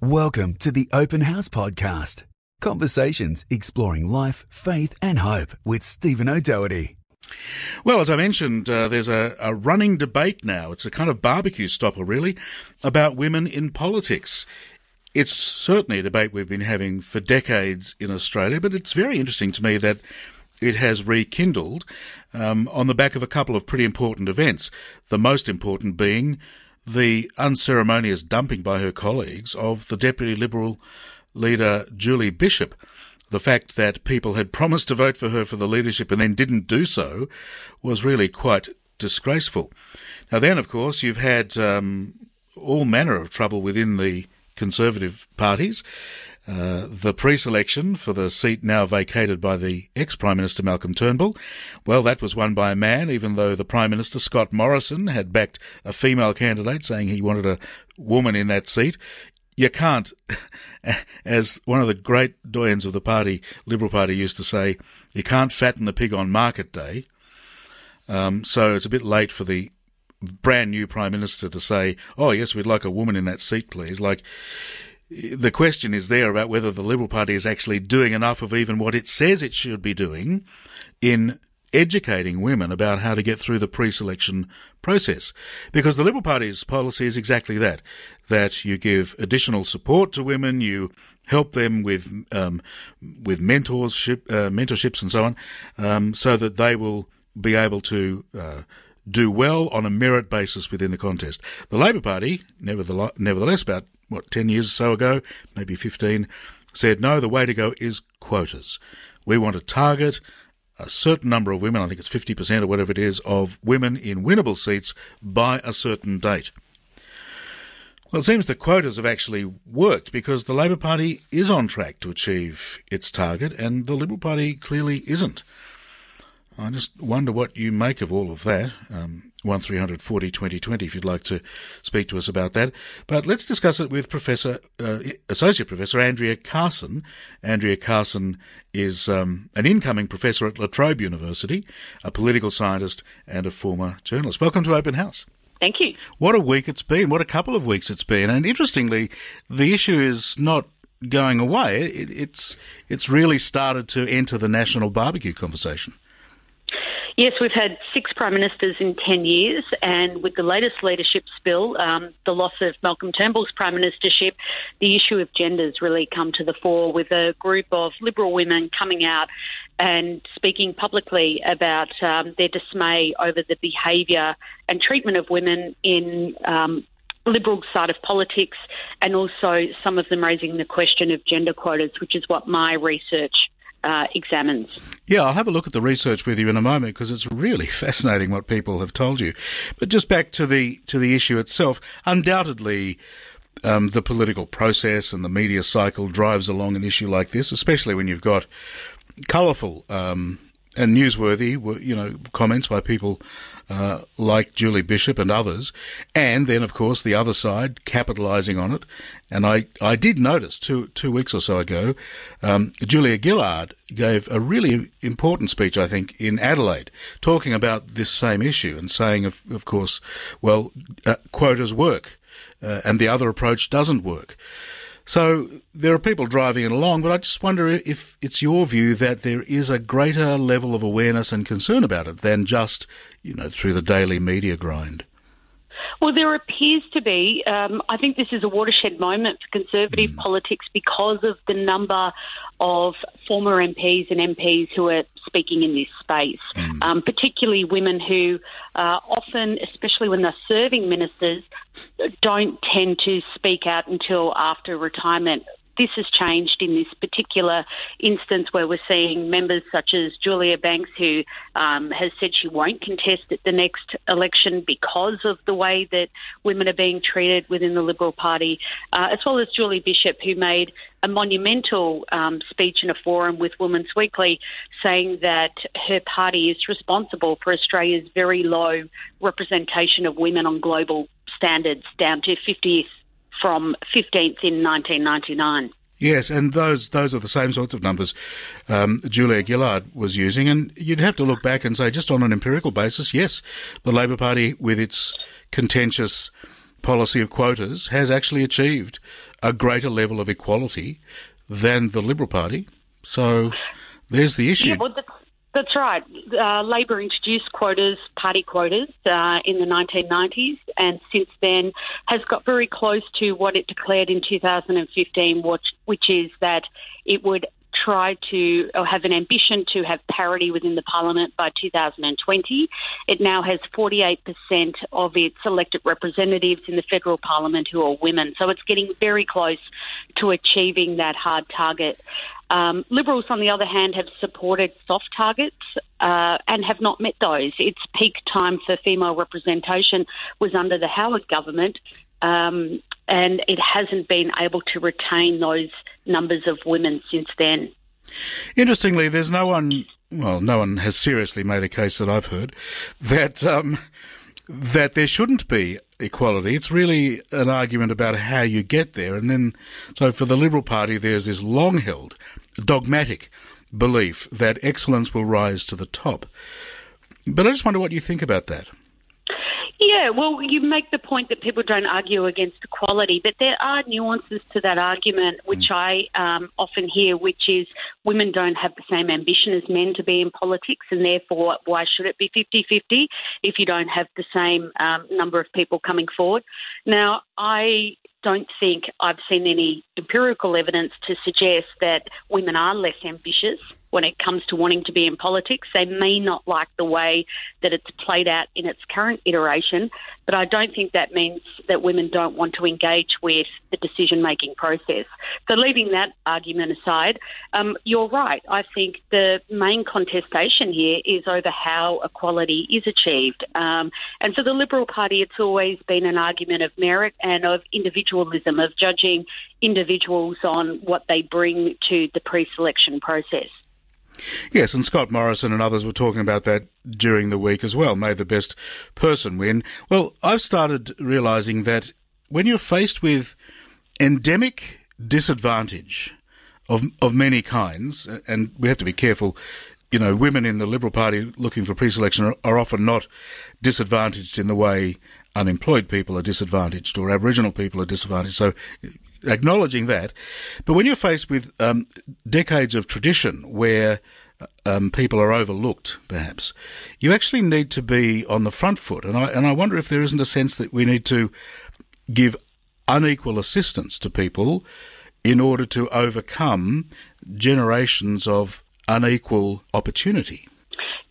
Welcome to the Open House Podcast. Conversations exploring life, faith, and hope with Stephen O'Doherty. Well, as I mentioned, uh, there's a, a, running debate now. It's a kind of barbecue stopper, really, about women in politics. It's certainly a debate we've been having for decades in Australia, but it's very interesting to me that it has rekindled um, on the back of a couple of pretty important events. The most important being the unceremonious dumping by her colleagues of the Deputy Liberal leader Julie Bishop. The fact that people had promised to vote for her for the leadership and then didn't do so was really quite disgraceful. Now, then, of course, you've had um, all manner of trouble within the Conservative parties. Uh, the pre-selection for the seat now vacated by the ex-Prime Minister Malcolm Turnbull, well, that was won by a man, even though the Prime Minister, Scott Morrison, had backed a female candidate saying he wanted a woman in that seat. You can't, as one of the great doyens of the party, Liberal Party, used to say, you can't fatten the pig on market day. Um, so it's a bit late for the brand new Prime Minister to say, oh, yes, we'd like a woman in that seat, please. Like, the question is there about whether the Liberal Party is actually doing enough of even what it says it should be doing in educating women about how to get through the pre-selection process. Because the Liberal Party's policy is exactly that, that you give additional support to women, you help them with, um, with mentorship, uh, mentorships and so on, um, so that they will be able to, uh, do well on a merit basis within the contest. The Labor Party, nevertheless, about what, 10 years or so ago, maybe 15, said, no, the way to go is quotas. We want to target a certain number of women, I think it's 50% or whatever it is, of women in winnable seats by a certain date. Well, it seems the quotas have actually worked because the Labor Party is on track to achieve its target and the Liberal Party clearly isn't. I just wonder what you make of all of that. Um, one three hundred forty twenty twenty. If you'd like to speak to us about that, but let's discuss it with Professor uh, Associate Professor Andrea Carson. Andrea Carson is um, an incoming professor at La Trobe University, a political scientist and a former journalist. Welcome to Open House. Thank you. What a week it's been. What a couple of weeks it's been. And interestingly, the issue is not going away. It, it's it's really started to enter the national barbecue conversation. Yes, we've had six prime ministers in 10 years, and with the latest leadership spill, um, the loss of Malcolm Turnbull's prime ministership, the issue of gender's really come to the fore with a group of Liberal women coming out and speaking publicly about um, their dismay over the behaviour and treatment of women in um, liberal side of politics, and also some of them raising the question of gender quotas, which is what my research uh, examines. Yeah, I'll have a look at the research with you in a moment because it's really fascinating what people have told you. But just back to the to the issue itself, undoubtedly. Um, the political process and the media cycle drives along an issue like this, especially when you've got colourful um, and newsworthy, you know, comments by people uh, like Julie Bishop and others, and then of course the other side capitalising on it. And I, I did notice two two weeks or so ago, um, Julia Gillard gave a really important speech, I think, in Adelaide, talking about this same issue and saying, of, of course, well, uh, quotas work, uh, and the other approach doesn't work. So there are people driving it along, but I just wonder if it's your view that there is a greater level of awareness and concern about it than just, you know, through the daily media grind. Well, there appears to be. Um, I think this is a watershed moment for Conservative mm. politics because of the number of former MPs and MPs who are speaking in this space, mm. um, particularly women who uh, often, especially when they're serving ministers, don't tend to speak out until after retirement. This has changed in this particular instance where we're seeing members such as Julia Banks, who um, has said she won't contest at the next election because of the way that women are being treated within the Liberal Party, uh, as well as Julie Bishop, who made a monumental um, speech in a forum with Women's Weekly saying that her party is responsible for Australia's very low representation of women on global standards, down to 50th from 15th in 1999. Yes, and those those are the same sorts of numbers um, Julia Gillard was using, and you'd have to look back and say, just on an empirical basis, yes, the Labor Party, with its contentious policy of quotas has actually achieved a greater level of equality than the Liberal Party. So there's the issue. Yeah, well, that's, that's right. Uh, Labor introduced quotas, party quotas, uh, in the 1990s, and since then has got very close to what it declared in 2015, which, which is that it would try to or have an ambition to have parity within the parliament by 2020. It now has 48% of its elected representatives in the federal parliament who are women. So it's getting very close to achieving that hard target. Um, Liberals, on the other hand, have supported soft targets uh, and have not met those. Its peak time for female representation was under the Howard government, um, and it hasn't been able to retain those numbers of women since then. Interestingly, there's no one, well, no one has seriously made a case that I've heard that um, that there shouldn't be equality. It's really an argument about how you get there, and then so for the Liberal Party, there's this long-held, dogmatic belief that excellence will rise to the top. But I just wonder what you think about that. Yeah, well, you make the point that people don't argue against equality, but there are nuances to that argument, which mm. I um, often hear, which is women don't have the same ambition as men to be in politics, and therefore, why should it be 50 50 if you don't have the same um, number of people coming forward? Now, I don't think I've seen any empirical evidence to suggest that women are less ambitious when it comes to wanting to be in politics. They may not like the way that it's played out in its current iteration, but I don't think that means that women don't want to engage with the decision making process. So, leaving that argument aside, um, you're right. I think the main contestation here is over how equality is achieved. Um, and for the Liberal Party, it's always been an argument of merit and of individualism, of judging individuals on what they bring to the pre selection process. Yes, and Scott Morrison and others were talking about that during the week as well. May the best person win. Well, I've started realizing that when you're faced with endemic disadvantage of of many kinds, and we have to be careful. You know, women in the Liberal Party looking for pre-selection are, are often not disadvantaged in the way unemployed people are disadvantaged or Aboriginal people are disadvantaged. So acknowledging that. But when you're faced with um, decades of tradition where um, people are overlooked, perhaps, you actually need to be on the front foot. And I, and I wonder if there isn't a sense that we need to give unequal assistance to people in order to overcome generations of unequal opportunity.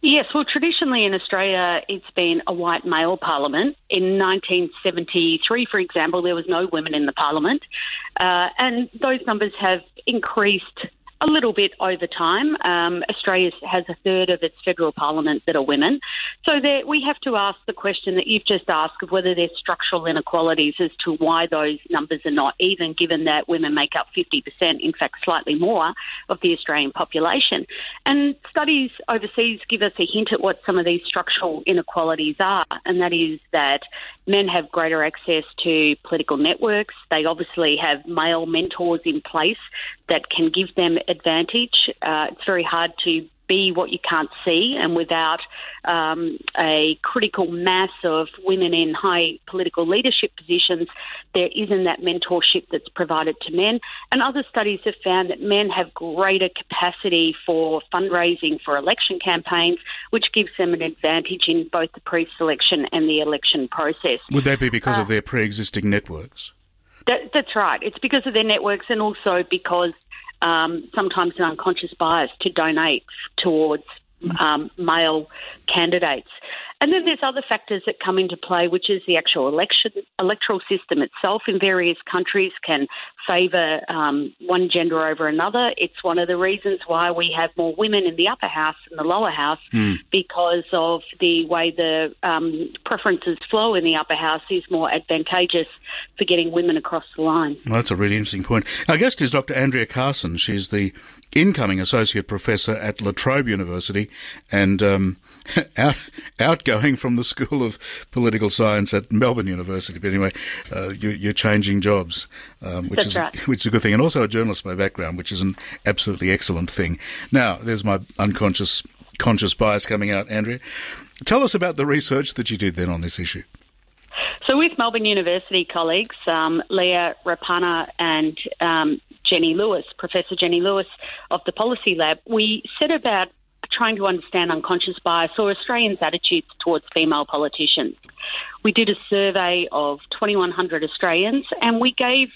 Yes, well, traditionally in Australia, it's been a white male parliament. In 1973, for example, there was no women in the parliament, uh, and those numbers have increased a little bit over time. Um, Australia has a third of its federal parliament that are women. So we have to ask the question that you've just asked of whether there's structural inequalities as to why those numbers are not even, given that women make up 50%, in fact, slightly more of the Australian population. And studies overseas give us a hint at what some of these structural inequalities are, and that is that men have greater access to political networks. They obviously have male mentors in place that can give them advantage. Uh, it's very hard to be what you can't see, and without um, a critical mass of women in high political leadership positions, there isn't that mentorship that's provided to men. And other studies have found that men have greater capacity for fundraising for election campaigns, which gives them an advantage in both the pre selection and the election process. Would that be because uh, of their pre existing networks? That, that's right. It's because of their networks and also because um, sometimes an unconscious bias to donate towards um, male candidates. And then there's other factors that come into play, which is the actual election electoral system itself in various countries can favour um, one gender over another. It's one of the reasons why we have more women in the upper house than the lower house, mm. because of the way the um, preferences flow in the upper house is more advantageous for getting women across the line. Well, that's a really interesting point. Our guest is Dr. Andrea Carson. She's the incoming associate professor at La Trobe University and um, out, outgoing from the School of Political Science at Melbourne University. But anyway, uh, you, are changing jobs, um, which That's is right. which is a good thing, and also a journalist by background, which is an absolutely excellent thing. Now, there's my unconscious conscious bias coming out, Andrea. Tell us about the research that you did then on this issue. So, with Melbourne University colleagues, um, Leah Ruppanner and um, Jenny Lewis, Professor Jenny Lewis of the Policy Lab, we set about trying to understand unconscious bias or Australians' attitudes towards female politicians. We did a survey of 2,100 Australians and we gave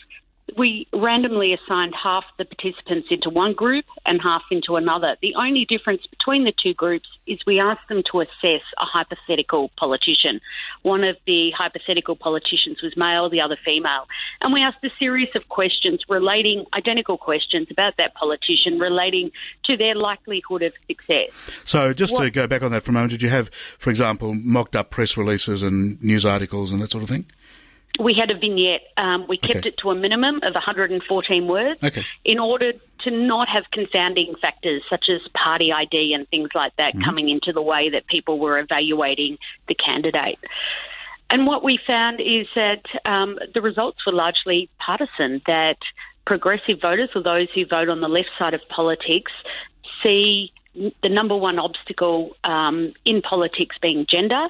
we randomly assigned half the participants into one group and half into another. The only difference between the two groups is we asked them to assess a hypothetical politician. One of the hypothetical politicians was male, the other female. And we asked a series of questions relating, identical questions about that politician relating to their likelihood of success. So, just what, to go back on that for a moment, did you have, for example, mocked up press releases and news articles and that sort of thing? We had a vignette. Um, we kept okay. it to a minimum of 114 words okay. in order to not have confounding factors such as party ID and things like that mm-hmm. coming into the way that people were evaluating the candidate. And what we found is that um, the results were largely partisan, that progressive voters, or those who vote on the left side of politics, see the number one obstacle um, in politics being gender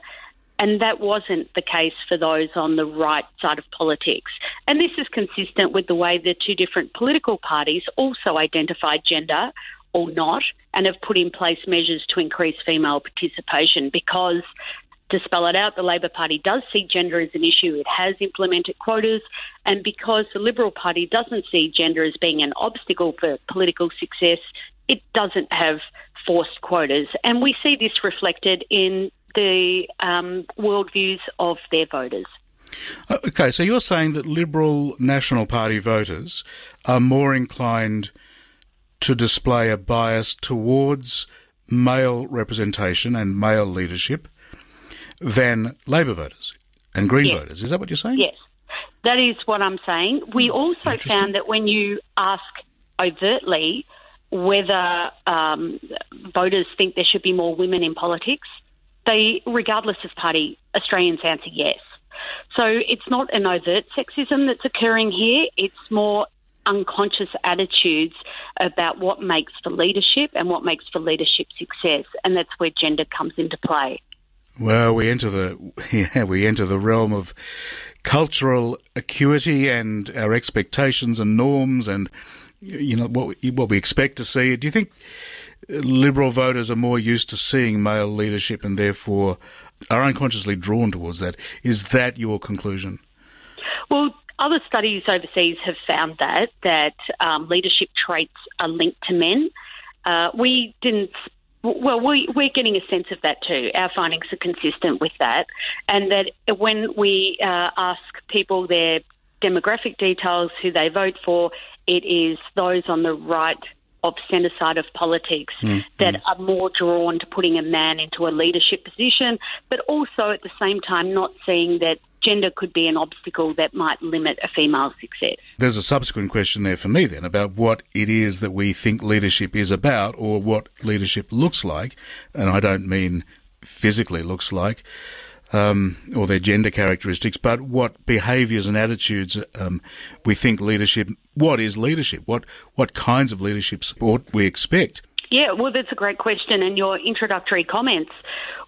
and that wasn't the case for those on the right side of politics. And this is consistent with the way the two different political parties also identified gender or not and have put in place measures to increase female participation because to spell it out, the Labor Party does see gender as an issue. It has implemented quotas. And because the Liberal Party doesn't see gender as being an obstacle for political success, it doesn't have forced quotas. And we see this reflected in the um, worldviews of their voters. Uh, okay, so you're saying that Liberal National Party voters are more inclined to display a bias towards male representation and male leadership than Labor voters and Green yes. voters. Is that what you're saying? Yes, that is what I'm saying. We hmm, also found that when you ask overtly whether um, voters think there should be more women in politics, they, regardless of party, Australians answer yes. So it's not an overt sexism that's occurring here. It's more unconscious attitudes about what makes for leadership and what makes for leadership success, and that's where gender comes into play. Well, we enter the yeah, we enter the realm of cultural acuity and our expectations and norms, and you know what we, what we expect to see. Do you think Liberal voters are more used to seeing male leadership and therefore are unconsciously drawn towards that. Is that your conclusion? Well, other studies overseas have found that that um, leadership traits are linked to men. Uh, we didn't. Well, we, we're getting a sense of that too. Our findings are consistent with that, and that when we uh, ask people their demographic details, who they vote for, it is those on the right of centre side of politics mm, that mm. are more drawn to putting a man into a leadership position, but also at the same time not seeing that gender could be an obstacle that might limit a female's success. There's a subsequent question there for me then about what it is that we think leadership is about or what leadership looks like. And I don't mean physically looks like um, or their gender characteristics, but what behaviours and attitudes um, we think leadership. What is leadership? What what kinds of leadership support we expect? Yeah, well, that's a great question. And your introductory comments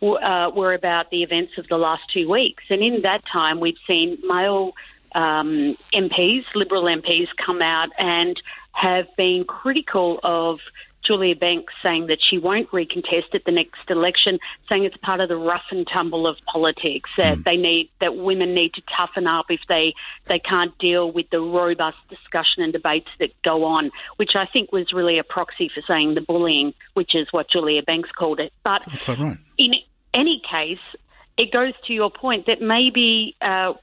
uh, were about the events of the last two weeks. And in that time, we've seen male um, MPs, Liberal MPs, come out and have been critical of Julia Banks saying that she won't recontest at the next election, saying it's part of the rough and tumble of politics that mm. they need that women need to toughen up if they they can't deal with the robust discussion and debates that go on, which I think was really a proxy for saying the bullying, which is what Julia Banks called it. But right. in any case, it goes to your point that maybe uh,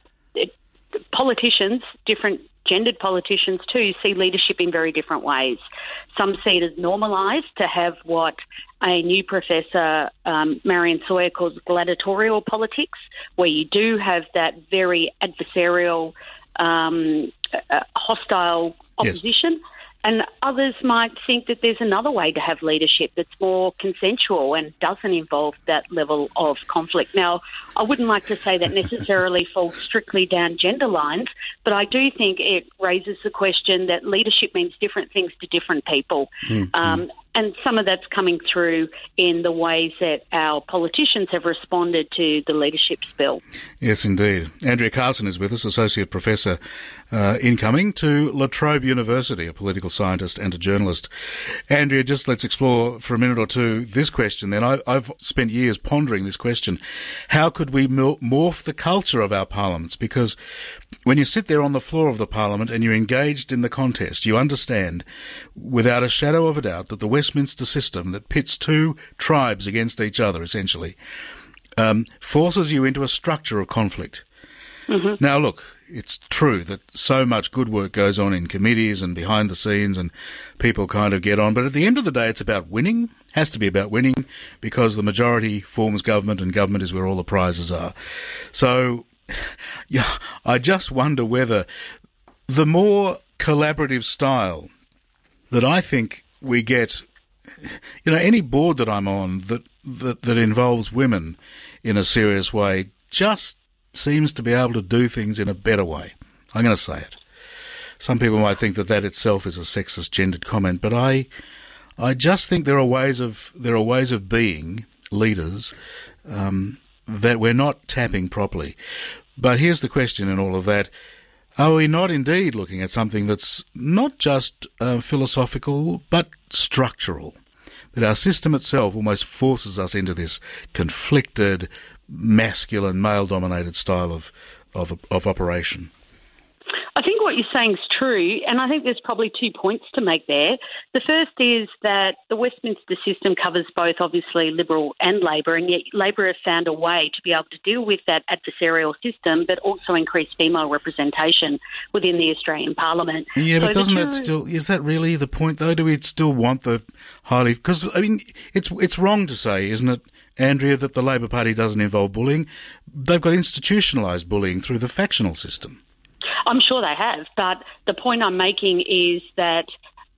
politicians, different gendered politicians too see leadership in very different ways. Some see it as normalised to have what ANU professor, um, Marian Sawer, calls gladiatorial politics, where you do have that very adversarial, um, uh, hostile opposition. Yes. And others might think that there's another way to have leadership that's more consensual and doesn't involve that level of conflict. Now, I wouldn't like to say that necessarily falls strictly down gender lines, but I do think it raises the question that leadership means different things to different people. Mm-hmm. Um, and some of that's coming through in the ways that our politicians have responded to the leadership spill. Yes, indeed. Andrea Carson is with us, Associate Professor uh, incoming to La Trobe University, a political scientist and a journalist. Andrea, just let's explore for a minute or two this question then. I, have spent years pondering this question. How could we morph the culture of our parliaments? Because when you sit there on the floor of the parliament and you're engaged in the contest, you understand without a shadow of a doubt that the Westminster system that pits two tribes against each other, essentially, um, forces you into a structure of conflict. Mm-hmm. Now, look, it's true that so much good work goes on in committees and behind the scenes, and people kind of get on. But at the end of the day, it's about winning. Has to be about winning because the majority forms government, and government is where all the prizes are. So yeah, I just wonder whether the more collaborative style that I think we get, you know, any board that I'm on that, that, that involves women in a serious way just seems to be able to do things in a better way. I'm going to say it. Some people might think that that itself is a sexist gendered comment, but I, I just think there are ways of there are ways of being leaders um, that we're not tapping properly. But here's the question in all of that. Are we not indeed looking at something that's not just uh, philosophical, but structural? That our system itself almost forces us into this conflicted, masculine, male dominated style of, of, of operation? I think what you're saying is true, and I think there's probably two points to make there. The first is that the Westminster system covers both, obviously, Liberal and Labor, and yet Labor have found a way to be able to deal with that adversarial system, but also increase female representation within the Australian Parliament. Yeah, so but doesn't that still is that really the point though? Do we still want the highly? Because I mean, it's it's wrong to say, isn't it? Andrea, that the Labor Party doesn't involve bullying. They've got institutionalised bullying through the factional system. I'm sure they have, but the point I'm making is that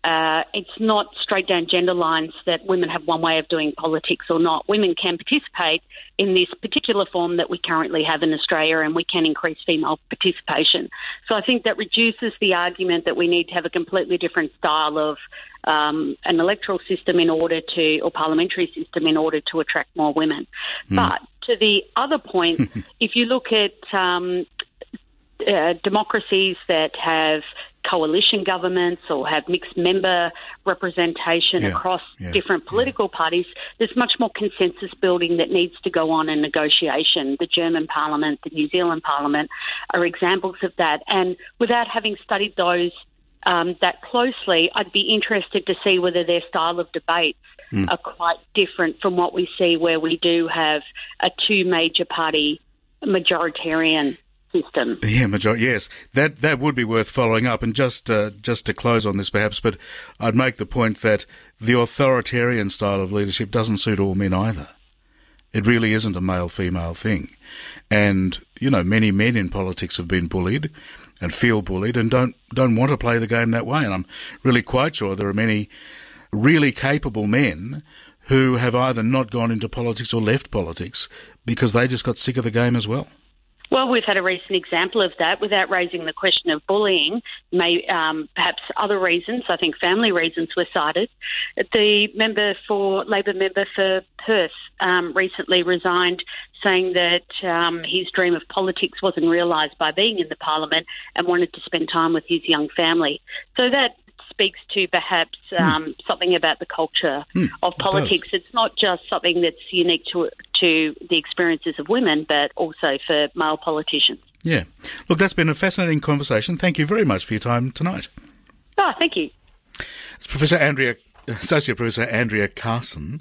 uh, it's not straight down gender lines that women have one way of doing politics or not. Women can participate in this particular form that we currently have in Australia, and we can increase female participation. So I think that reduces the argument that we need to have a completely different style of um, an electoral system in order to, or parliamentary system in order to attract more women. Mm. But to the other point, if you look at um, uh, democracies that have coalition governments or have mixed member representation yeah, across yeah, different political yeah. parties, there's much more consensus building that needs to go on in negotiation. The German Parliament, the New Zealand Parliament are examples of that. And without having studied those um, that closely, I'd be interested to see whether their style of debates mm. are quite different from what we see where we do have a two major party majoritarian system. Yeah, majority. Yes, that that would be worth following up. And just uh, just to close on this, perhaps, but I'd make the point that the authoritarian style of leadership doesn't suit all men either. It really isn't a male female thing, and you know many men in politics have been bullied and feel bullied and don't don't want to play the game that way. And I'm really quite sure there are many really capable men who have either not gone into politics or left politics because they just got sick of the game as well. Well, we've had a recent example of that without raising the question of bullying. May um, perhaps other reasons. I think family reasons were cited. The member for Labor member for Perth um, recently resigned, saying that um, his dream of politics wasn't realised by being in the parliament and wanted to spend time with his young family. So that speaks to perhaps hmm. um, mm. something about the culture mm, of politics. It it's not just something that's unique to to the experiences of women, but also for male politicians. Yeah. Look, that's been a fascinating conversation. Thank you very much for your time tonight. Oh, thank you. It's Professor Andrea, Associate Professor Andrea Carson,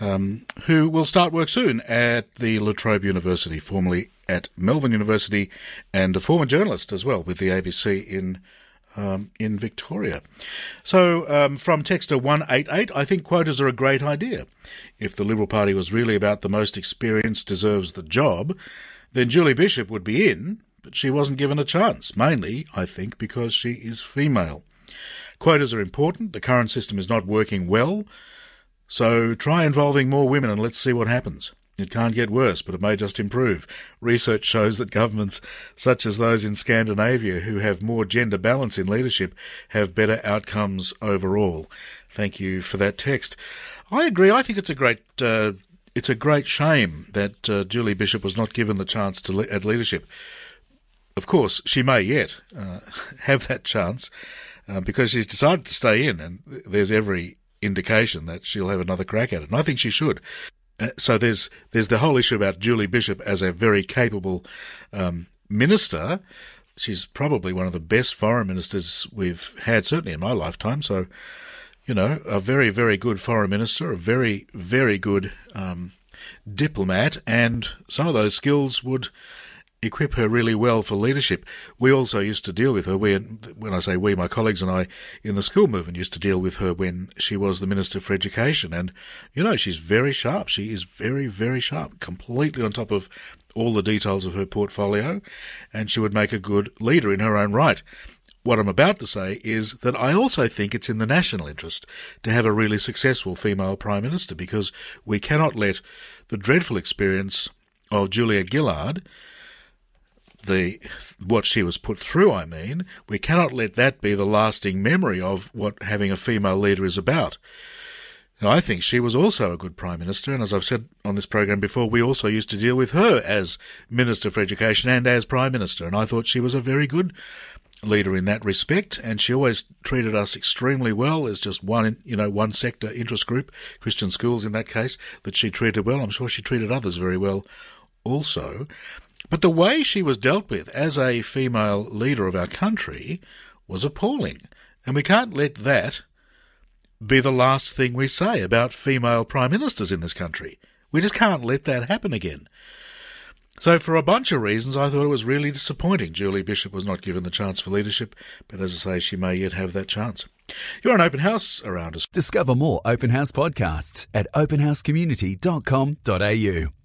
um, who will start work soon at the La Trobe University, formerly at Melbourne University, and a former journalist as well with the ABC in um, in Victoria. So, um, from Texter 188, I think quotas are a great idea. If the Liberal Party was really about the most experienced deserves the job, then Julie Bishop would be in, but she wasn't given a chance, mainly, I think, because she is female. Quotas are important. The current system is not working well. So try involving more women and let's see what happens. It can't get worse, but it may just improve. Research shows that governments such as those in Scandinavia who have more gender balance in leadership have better outcomes overall. Thank you for that text. I agree. I think it's a great uh, it's a great shame that uh, Julie Bishop was not given the chance to le- at leadership. Of course, she may yet uh, have that chance uh, because she's decided to stay in, and there's every indication that she'll have another crack at it. And I think she should. Uh, so there's there's the whole issue about Julie Bishop as a very capable um, minister. She's probably one of the best foreign ministers we've had, certainly in my lifetime. So, you know, a very very good foreign minister, a very very good um, diplomat, and some of those skills would equip her really well for leadership. We also used to deal with her when, when I say we, my colleagues and I in the school movement used to deal with her when she was the Minister for Education. And, you know, she's very sharp. She is very, very sharp, completely on top of all the details of her portfolio. And she would make a good leader in her own right. What I'm about to say is that I also think it's in the national interest to have a really successful female Prime Minister because we cannot let the dreadful experience of Julia Gillard the what she was put through, I mean, we cannot let that be the lasting memory of what having a female leader is about. Now, I think she was also a good Prime Minister, and as I've said on this program before, we also used to deal with her as Minister for Education and as Prime Minister, and I thought she was a very good leader in that respect, and she always treated us extremely well as just one, you know, one sector interest group, Christian schools in that case, that she treated well. I'm sure she treated others very well also. But the way she was dealt with as a female leader of our country was appalling. And we can't let that be the last thing we say about female prime ministers in this country. We just can't let that happen again. So, for a bunch of reasons, I thought it was really disappointing Julie Bishop was not given the chance for leadership, but as I say, she may yet have that chance. You're an open house around us. Discover more open house podcasts at openhousecommunity.com.au.